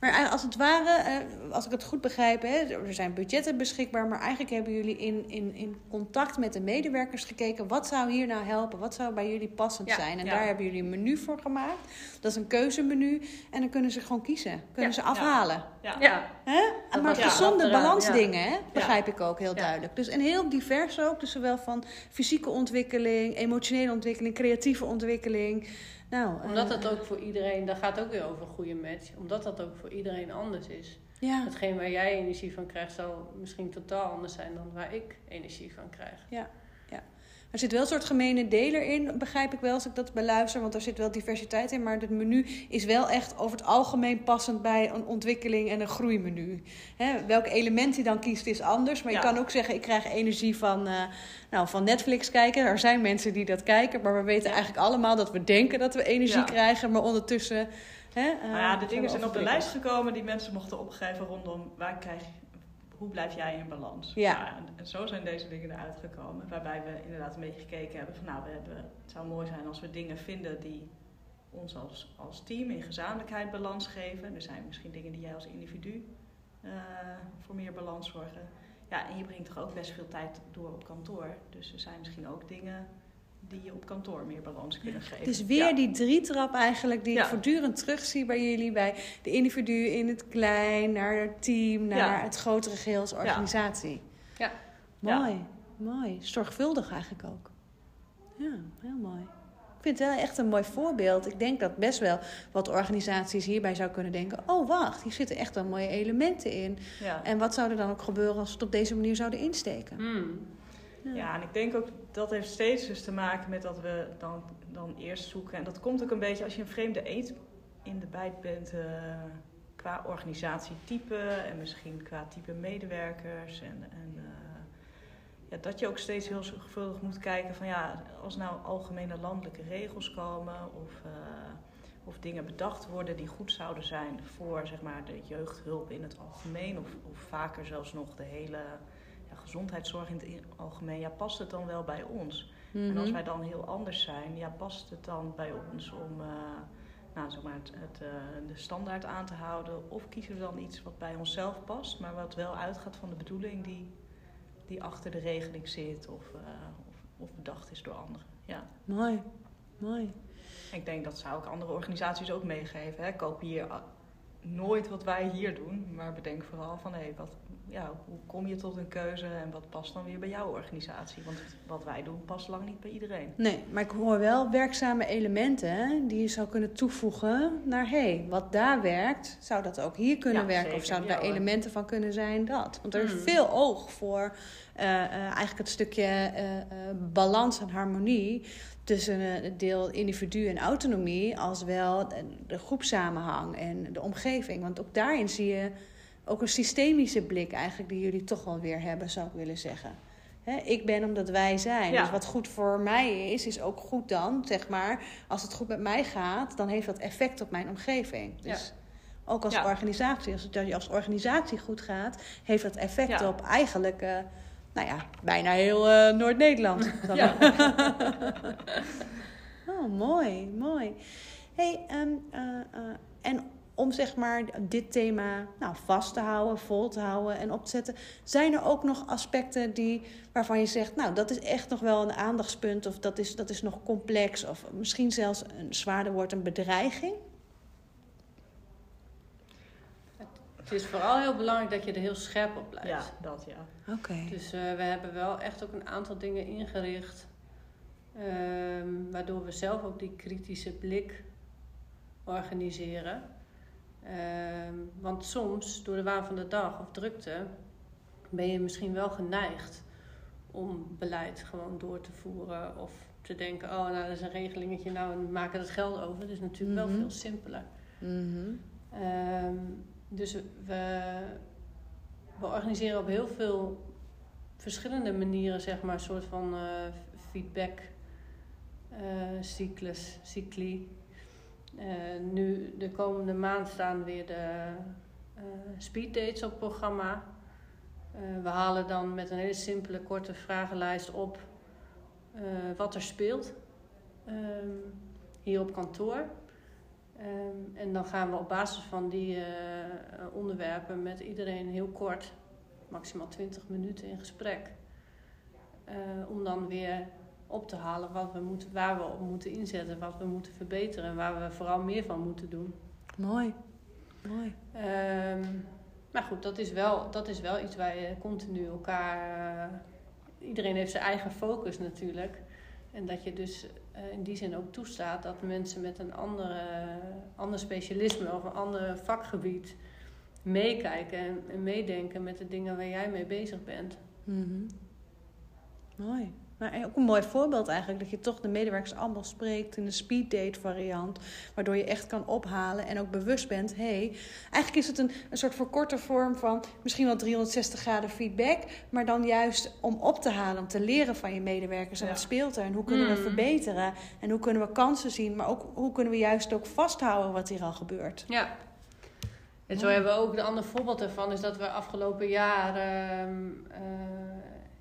Maar als het ware, eh, als ik het goed begrijp, hè, er zijn budgetten beschikbaar, maar eigenlijk hebben jullie in, in, in contact met de medewerkers gekeken, wat zou hier nou helpen, wat zou bij jullie passend Ja, zijn. En ja. daar hebben jullie een menu voor gemaakt. Dat is een keuzemenu en dan kunnen ze gewoon kiezen, kunnen Ja, ze afhalen. Ja. Ja, Hè? Dat maar gezonde balansdingen, hè? begrijp ik ook heel Ja. duidelijk. Dus en heel divers ook, dus zowel van fysieke ontwikkeling, emotionele ontwikkeling, creatieve ontwikkeling. Nou, omdat eh, het ook voor iedereen, dat gaat ook weer over een goede match. Omdat dat ook voor iedereen anders is. Ja, Hetgeen waar jij energie van krijgt, zal misschien totaal anders zijn dan waar ik energie van krijg. Er zit wel een soort gemene deler in, begrijp ik wel als ik dat beluister. Want er zit wel diversiteit in. Maar het menu is wel echt over het algemeen passend bij een ontwikkeling en een groeimenu. Hè, welk element je dan kiest is anders. Maar je kan ook zeggen, ik krijg energie van, eh, nou, van Netflix kijken. Er zijn mensen die dat kijken. Maar we weten eigenlijk allemaal dat we denken dat we energie Ja. krijgen. Maar ondertussen... Hè, eh, Nou ja, de gaan dingen zijn op de lijst gekomen die mensen mochten opgeven rondom waar krijg je, hoe blijf jij in balans. Ja. en- en zo zijn deze dingen eruit gekomen. Waarbij we inderdaad een beetje gekeken hebben van nou, we hebben, het zou mooi zijn als we dingen vinden die ons als, als team in gezamenlijkheid balans geven. Er zijn misschien dingen die jij als individu eh, voor meer balans zorgen. Ja, en je brengt toch ook best veel tijd door op kantoor. Dus er zijn misschien ook dingen die je op kantoor meer balans kunnen geven. Dus weer Ja. die drietrap eigenlijk die ik voortdurend terugzie bij jullie. Bij de individu in het klein, naar het team, naar Ja. het grotere geheel als organisatie. Ja. Mooi, mooi. Zorgvuldig eigenlijk ook. Ja, heel mooi. Ik vind het wel echt een mooi voorbeeld. Ik denk dat best wel wat organisaties hierbij zou kunnen denken... oh, wacht, hier zitten echt wel mooie elementen in. Ja. En wat zou er dan ook gebeuren als we het op deze manier zouden insteken? Hmm. Ja, en ik denk ook dat heeft steeds dus te maken met dat we dan, dan eerst zoeken. En dat komt ook een beetje als je een vreemde eet in de bijt bent eh, qua organisatietype en misschien qua type medewerkers. En, en eh, ja, dat je ook steeds heel zorgvuldig moet kijken van ja, als nou algemene landelijke regels komen of, eh, of dingen bedacht worden die goed zouden zijn voor zeg maar, de jeugdhulp in het algemeen of, of vaker zelfs nog de hele gezondheidszorg in het algemeen, ja, past het dan wel bij ons? En als Mhm. wij dan heel anders zijn, ja, past het dan bij ons om eh, nou, zeg maar het, het, eh, de standaard aan te houden? Of kiezen we dan iets wat bij onszelf past, maar wat wel uitgaat van de bedoeling die, die achter de regeling zit of, eh, of, of bedacht is door anderen? Ja. Mooi, mooi. Ik denk dat zou ik andere organisaties ook meegeven. Hè. Kopieer nooit wat wij hier doen, maar bedenk vooral van hé, wat, ja, hoe kom je tot een keuze en wat past dan weer bij jouw organisatie? Want wat wij doen past lang niet bij iedereen. Nee, maar ik hoor wel werkzame elementen die je zou kunnen toevoegen naar hé, hey, wat daar werkt, zou dat ook hier kunnen Ja, werken? zeker. Of zouden daar elementen van kunnen zijn dat? Want er is Hmm. veel oog voor eh, eh, eigenlijk het stukje eh, balans en harmonie tussen eh, het deel individu en autonomie, als wel de, groepsamenhang en de omgeving. Want ook daarin zie je ook een systemische blik eigenlijk die jullie toch wel weer hebben, zou ik willen zeggen. Ik ben omdat wij zijn. Ja. Dus wat goed voor mij is, is ook goed dan, zeg maar. Als het goed met mij gaat, dan heeft dat effect op mijn omgeving. Dus ook als Ja. organisatie, als het als organisatie goed gaat, heeft dat effect op eigenlijk, nou ja, bijna heel eh, Noord-Nederland. [laughs] Ja. [laughs] oh, mooi, mooi. Hey, ehm, eh, eh, en om zeg maar dit thema nou, vast te houden, vol te houden en op te zetten, zijn er ook nog aspecten die, waarvan je zegt, nou, dat is echt nog wel een aandachtspunt of dat is, dat is nog complex of misschien zelfs een zwaarder woord, een bedreiging? Het is vooral heel belangrijk dat je er heel scherp op blijft. Ja, dat ja. Oké. Dus eh, we hebben wel echt ook een aantal dingen ingericht. ehm, waardoor we zelf ook die kritische blik organiseren. Ehm, want soms, door de waan van de dag of drukte, ben je misschien wel geneigd om beleid gewoon door te voeren. Of te denken, oh nou dat is een regelingetje, nou en we maken het geld over. Dat is natuurlijk Mhm. wel veel simpeler. Mhm. Ehm, dus we, we organiseren op heel veel verschillende manieren, zeg maar, een soort van eh, feedback eh, cyclus, cycli. Eh, nu, de komende maand staan weer de speed dates op programma. We halen dan met een hele simpele, korte vragenlijst op wat er speelt ehm, hier op kantoor. Ehm, en dan gaan we op basis van die eh, onderwerpen met iedereen heel kort, maximaal 20 minuten in gesprek. Eh, om dan weer op te halen wat we moeten, waar we op moeten inzetten, wat we moeten verbeteren en waar we vooral meer van moeten doen. Mooi. Mooi. Ehm, maar goed, dat is, wel, dat is wel iets waar je continu elkaar. eh, iedereen heeft zijn eigen focus natuurlijk. En dat je dus in die zin ook toestaat dat mensen met een andere, ander specialisme of een ander vakgebied meekijken en, en meedenken met de dingen waar jij mee bezig bent. Mhm. Mooi. Maar ook een mooi voorbeeld eigenlijk, dat je toch de medewerkers allemaal spreekt in een speeddate variant, waardoor je echt kan ophalen en ook bewust bent, hé, hey, eigenlijk is het een, een soort verkorte vorm van misschien wel 360 graden feedback, maar dan juist om op te halen, om te leren van je medewerkers en Ja. wat speelt er en hoe kunnen we Mm. verbeteren en hoe kunnen we kansen zien, maar ook hoe kunnen we juist ook vasthouden wat hier al gebeurt. Ja. En zo hebben we ook een ander voorbeeld daarvan, is dat we afgelopen jaar ehm, eh,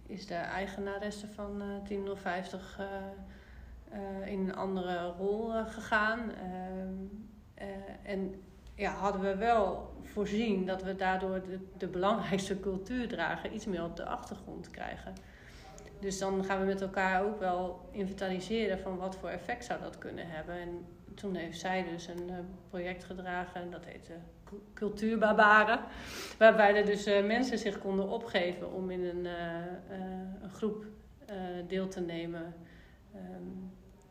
is de eigenaresse van 1050 eh, in een andere rol gegaan. Ehm, eh, en ja, hadden we wel voorzien dat we daardoor de, de belangrijkste cultuurdrager iets meer op de achtergrond krijgen. Dus dan gaan we met elkaar ook wel inventariseren van wat voor effect zou dat kunnen hebben. En toen heeft zij dus een eh, project gedragen en dat heette Cu- Cultuurbarbaren. Waarbij er dus eh, mensen zich konden opgeven om in een, eh, een groep deel te nemen. Ehm,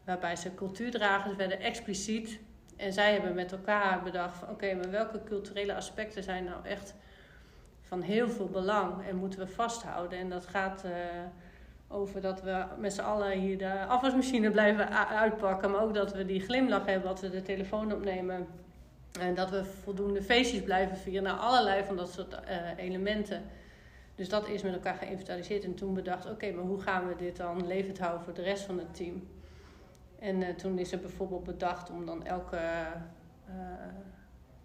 waarbij ze cultuurdragers werden expliciet. En zij hebben met elkaar bedacht oké, maar welke culturele aspecten zijn nou echt van heel veel belang en moeten we vasthouden. En dat gaat... over dat we met z'n allen hier de afwasmachine blijven uitpakken. Maar ook dat we die glimlach hebben, dat we de telefoon opnemen. En dat we voldoende feestjes blijven vieren. Nou, allerlei van dat soort eh, elementen. Dus dat is met elkaar geïnventariseerd. En toen bedacht, oké, maar hoe gaan we dit dan levend houden voor de rest van het team? En eh, toen is er bijvoorbeeld bedacht om dan elke eh,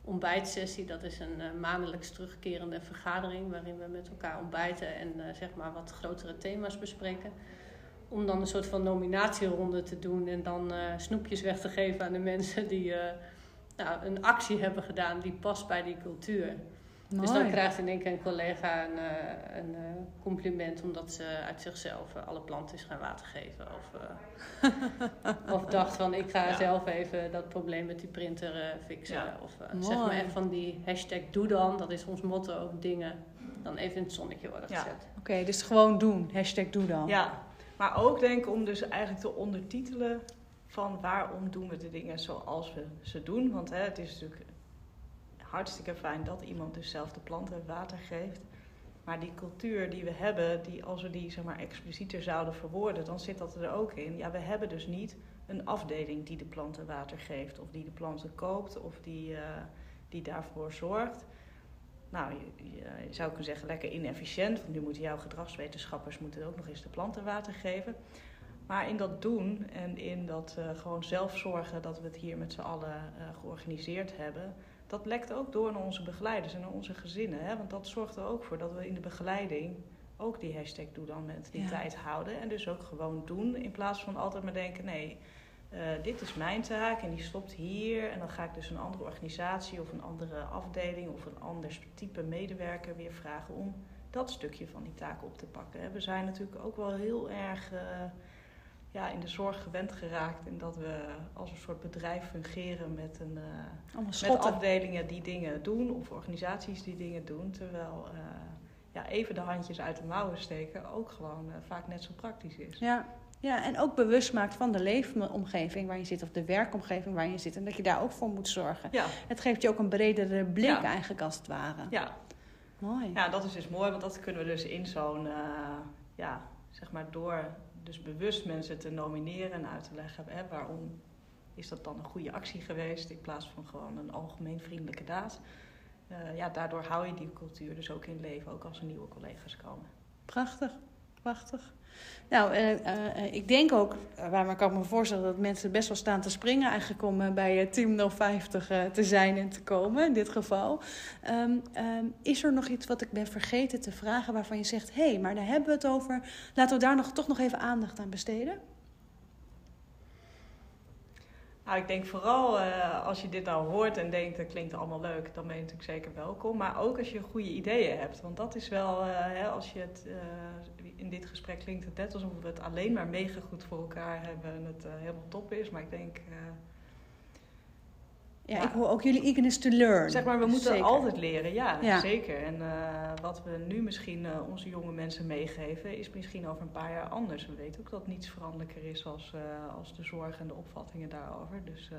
ontbijtsessie, dat is een eh, maandelijks terugkerende vergadering waarin we met elkaar ontbijten en eh, zeg maar wat grotere thema's bespreken. Om dan een soort van nominatieronde te doen en dan eh, snoepjes weg te geven aan de [laughs] mensen die nou, een actie hebben gedaan die past bij die cultuur. Dus dan krijgt in één keer een collega een, eh, een eh, compliment omdat ze uit zichzelf eh, alle planten is gaan water geven. Of, eh, [laughs] of dacht van ik ga Ja. zelf even dat probleem met die printer eh, fixen. Ja. Of zeg maar echt van die hashtag doe dan, dat is ons motto ook dingen. Dan even in het zonnetje worden Ja. gezet. Oké, dus gewoon doen. Hashtag doe dan. Ja, maar ook denk om dus eigenlijk te ondertitelen van waarom doen we de dingen zoals we ze doen. Want hè, het is natuurlijk hartstikke fijn dat iemand dus zelf de planten water geeft. Maar die cultuur die we hebben, die, als we die zeg maar, explicieter zouden verwoorden, dan zit dat er ook in. Ja, we hebben dus niet een afdeling die de planten water geeft, of die de planten koopt, of die, eh, die daarvoor zorgt. Nou, je, zou kunnen zeggen lekker inefficiënt, want nu moeten jouw gedragswetenschappers moeten ook nog eens de planten water geven. Maar in dat doen en in dat eh, gewoon zelf zorgen dat we het hier met z'n allen eh, georganiseerd hebben, dat lekt ook door naar onze begeleiders en naar onze gezinnen. Hè? Want dat zorgt er ook voor dat we in de begeleiding ook die hashtag doe dan met die Ja. tijd houden. En dus ook gewoon doen in plaats van altijd maar denken, nee, eh, dit is mijn taak en die stopt hier. En dan ga ik dus een andere organisatie of een andere afdeling of een ander type medewerker weer vragen om dat stukje van die taak op te pakken. We zijn natuurlijk ook wel heel erg eh, ja, in de zorg gewend geraakt in dat we als een soort bedrijf fungeren met, een, Allemaal met afdelingen die dingen doen of organisaties die dingen doen. Terwijl eh, ja, even de handjes uit de mouwen steken ook gewoon eh, vaak net zo praktisch is. Ja. ja, en ook bewust maakt van de leefomgeving waar je zit of de werkomgeving waar je zit. En dat je daar ook voor moet zorgen. Ja, Het geeft je ook een bredere blik Ja. eigenlijk als het ware. ja. Mooi. Ja, dat is dus mooi, want dat kunnen we dus in zo'n, ja, zeg maar door dus bewust mensen te nomineren en uit te leggen waarom is dat dan een goede actie geweest in plaats van gewoon een algemeen vriendelijke daad. Eh, ja, daardoor hou je die cultuur dus ook in leven, ook als er nieuwe collega's komen. Prachtig. Prachtig. Nou, uh, uh, ik denk ook, waar ik kan me voorstellen dat mensen best wel staan te springen eigenlijk om bij Team 050 te zijn en te komen in dit geval. Um, um, is er nog iets wat ik ben vergeten te vragen waarvan je zegt, hé, hey, maar daar hebben we het over. Laten we daar nog, toch nog even aandacht aan besteden? Nou, ik denk vooral uh, als je dit nou hoort en denkt dat klinkt allemaal leuk, dan ben je natuurlijk zeker welkom. Maar ook als je goede ideeën hebt. Want dat is wel, uh, hè, als je het, uh, in dit gesprek klinkt het net alsof we het alleen maar mega goed voor elkaar hebben en het helemaal top is. Maar ik denk, ja, ik hoor ook jullie eagerness to learn. Zeg maar, we moeten altijd leren, ja, zeker. En uh, wat we nu misschien uh, onze jonge mensen meegeven, is misschien over een paar jaar anders. We weten ook dat niets veranderlijker is als, uh, als de zorg en de opvattingen daarover. Dus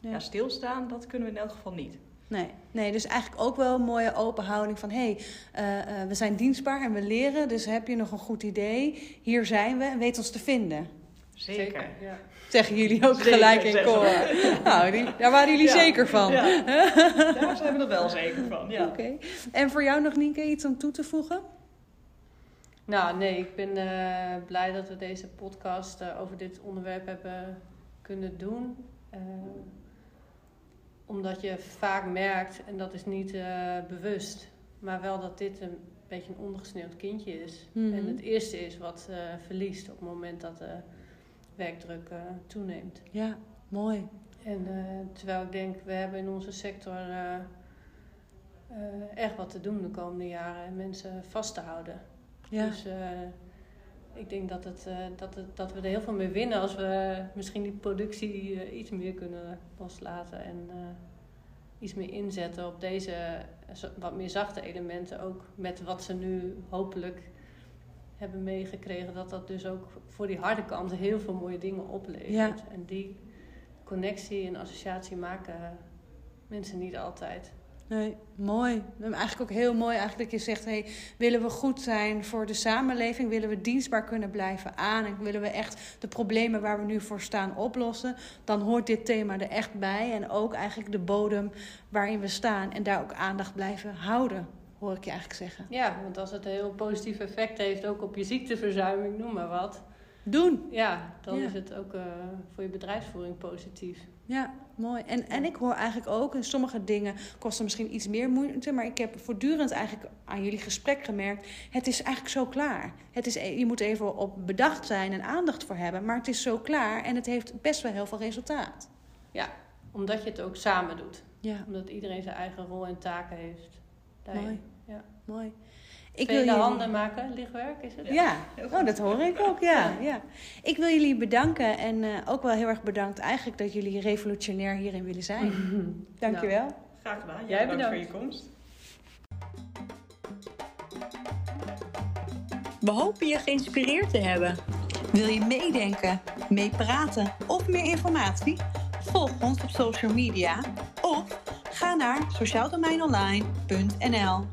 ja. ja. stilstaan, dat kunnen we in elk geval niet. Nee, nee, dus eigenlijk ook wel een mooie open houding van... hé, hey, we zijn dienstbaar en we leren, dus heb je nog een goed idee? Hier zijn we en weet ons te vinden. Zeker, Zeker ja. Zeggen jullie ook gelijk in koor. [laughs] Nou, die, daar waren jullie zeker van. Ja. [laughs] daar zijn we er wel zeker van, ja. Oké. En voor jou nog, Nienke, iets om toe te voegen? Nou, nee, ik ben uh, blij dat we deze podcast uh, over dit onderwerp hebben kunnen doen. Uh, omdat je vaak merkt, en dat is niet bewust, maar wel dat dit een beetje een ondergesneeuwd kindje is. Mm -hmm. En het eerste is wat verliest op het moment dat werkdruk uh, toeneemt. Ja, mooi. En uh, terwijl ik denk, we hebben in onze sector uh, echt wat te doen de komende jaren en mensen vast te houden. Ja. Dus ik denk dat, het, dat, het, dat we er heel veel mee winnen als we misschien die productie iets meer kunnen loslaten en iets meer inzetten op deze wat meer zachte elementen. Ook met wat ze nu hopelijk hebben meegekregen dat dat dus ook voor die harde kant heel veel mooie dingen oplevert. En die connectie en associatie maken mensen niet altijd. Nee, mooi. Eigenlijk ook heel mooi eigenlijk dat je zegt, hey, willen we goed zijn voor de samenleving, willen we dienstbaar kunnen blijven aan en willen we echt de problemen waar we nu voor staan oplossen, dan hoort dit thema er echt bij en ook eigenlijk de bodem waarin we staan en daar ook aandacht blijven houden hoor ik je eigenlijk zeggen. Ja, want als het een heel positief effect heeft, ook op je ziekteverzuiming, noem maar wat. Doen. Ja, dan is het ook uh, voor je bedrijfsvoering positief. Ja, mooi. En, en ik hoor eigenlijk ook, en sommige dingen kosten misschien iets meer moeite, maar ik heb voortdurend eigenlijk aan jullie gesprek gemerkt, het is eigenlijk zo klaar. Het is, je moet even op bedacht zijn en aandacht voor hebben, maar het is zo klaar en het heeft best wel heel veel resultaat. Ja, omdat je het ook samen doet. Ja. Omdat iedereen zijn eigen rol en taken heeft. Mooi. Ja. Mooi. Ik wil jullie... handen maken, lichtwerk is het? Ja, oh, dat hoor ik ook, ja. ja. Ik wil jullie bedanken en uh, ook wel heel erg bedankt eigenlijk dat jullie revolutionair hierin willen zijn. [laughs] Dankjewel. Nou, graag gedaan. Jij bedankt, bedankt voor je komst. We hopen je geïnspireerd te hebben. Wil je meedenken, meepraten of meer informatie? Volg ons op social media of Ga naar sociaaldomeinonline.nl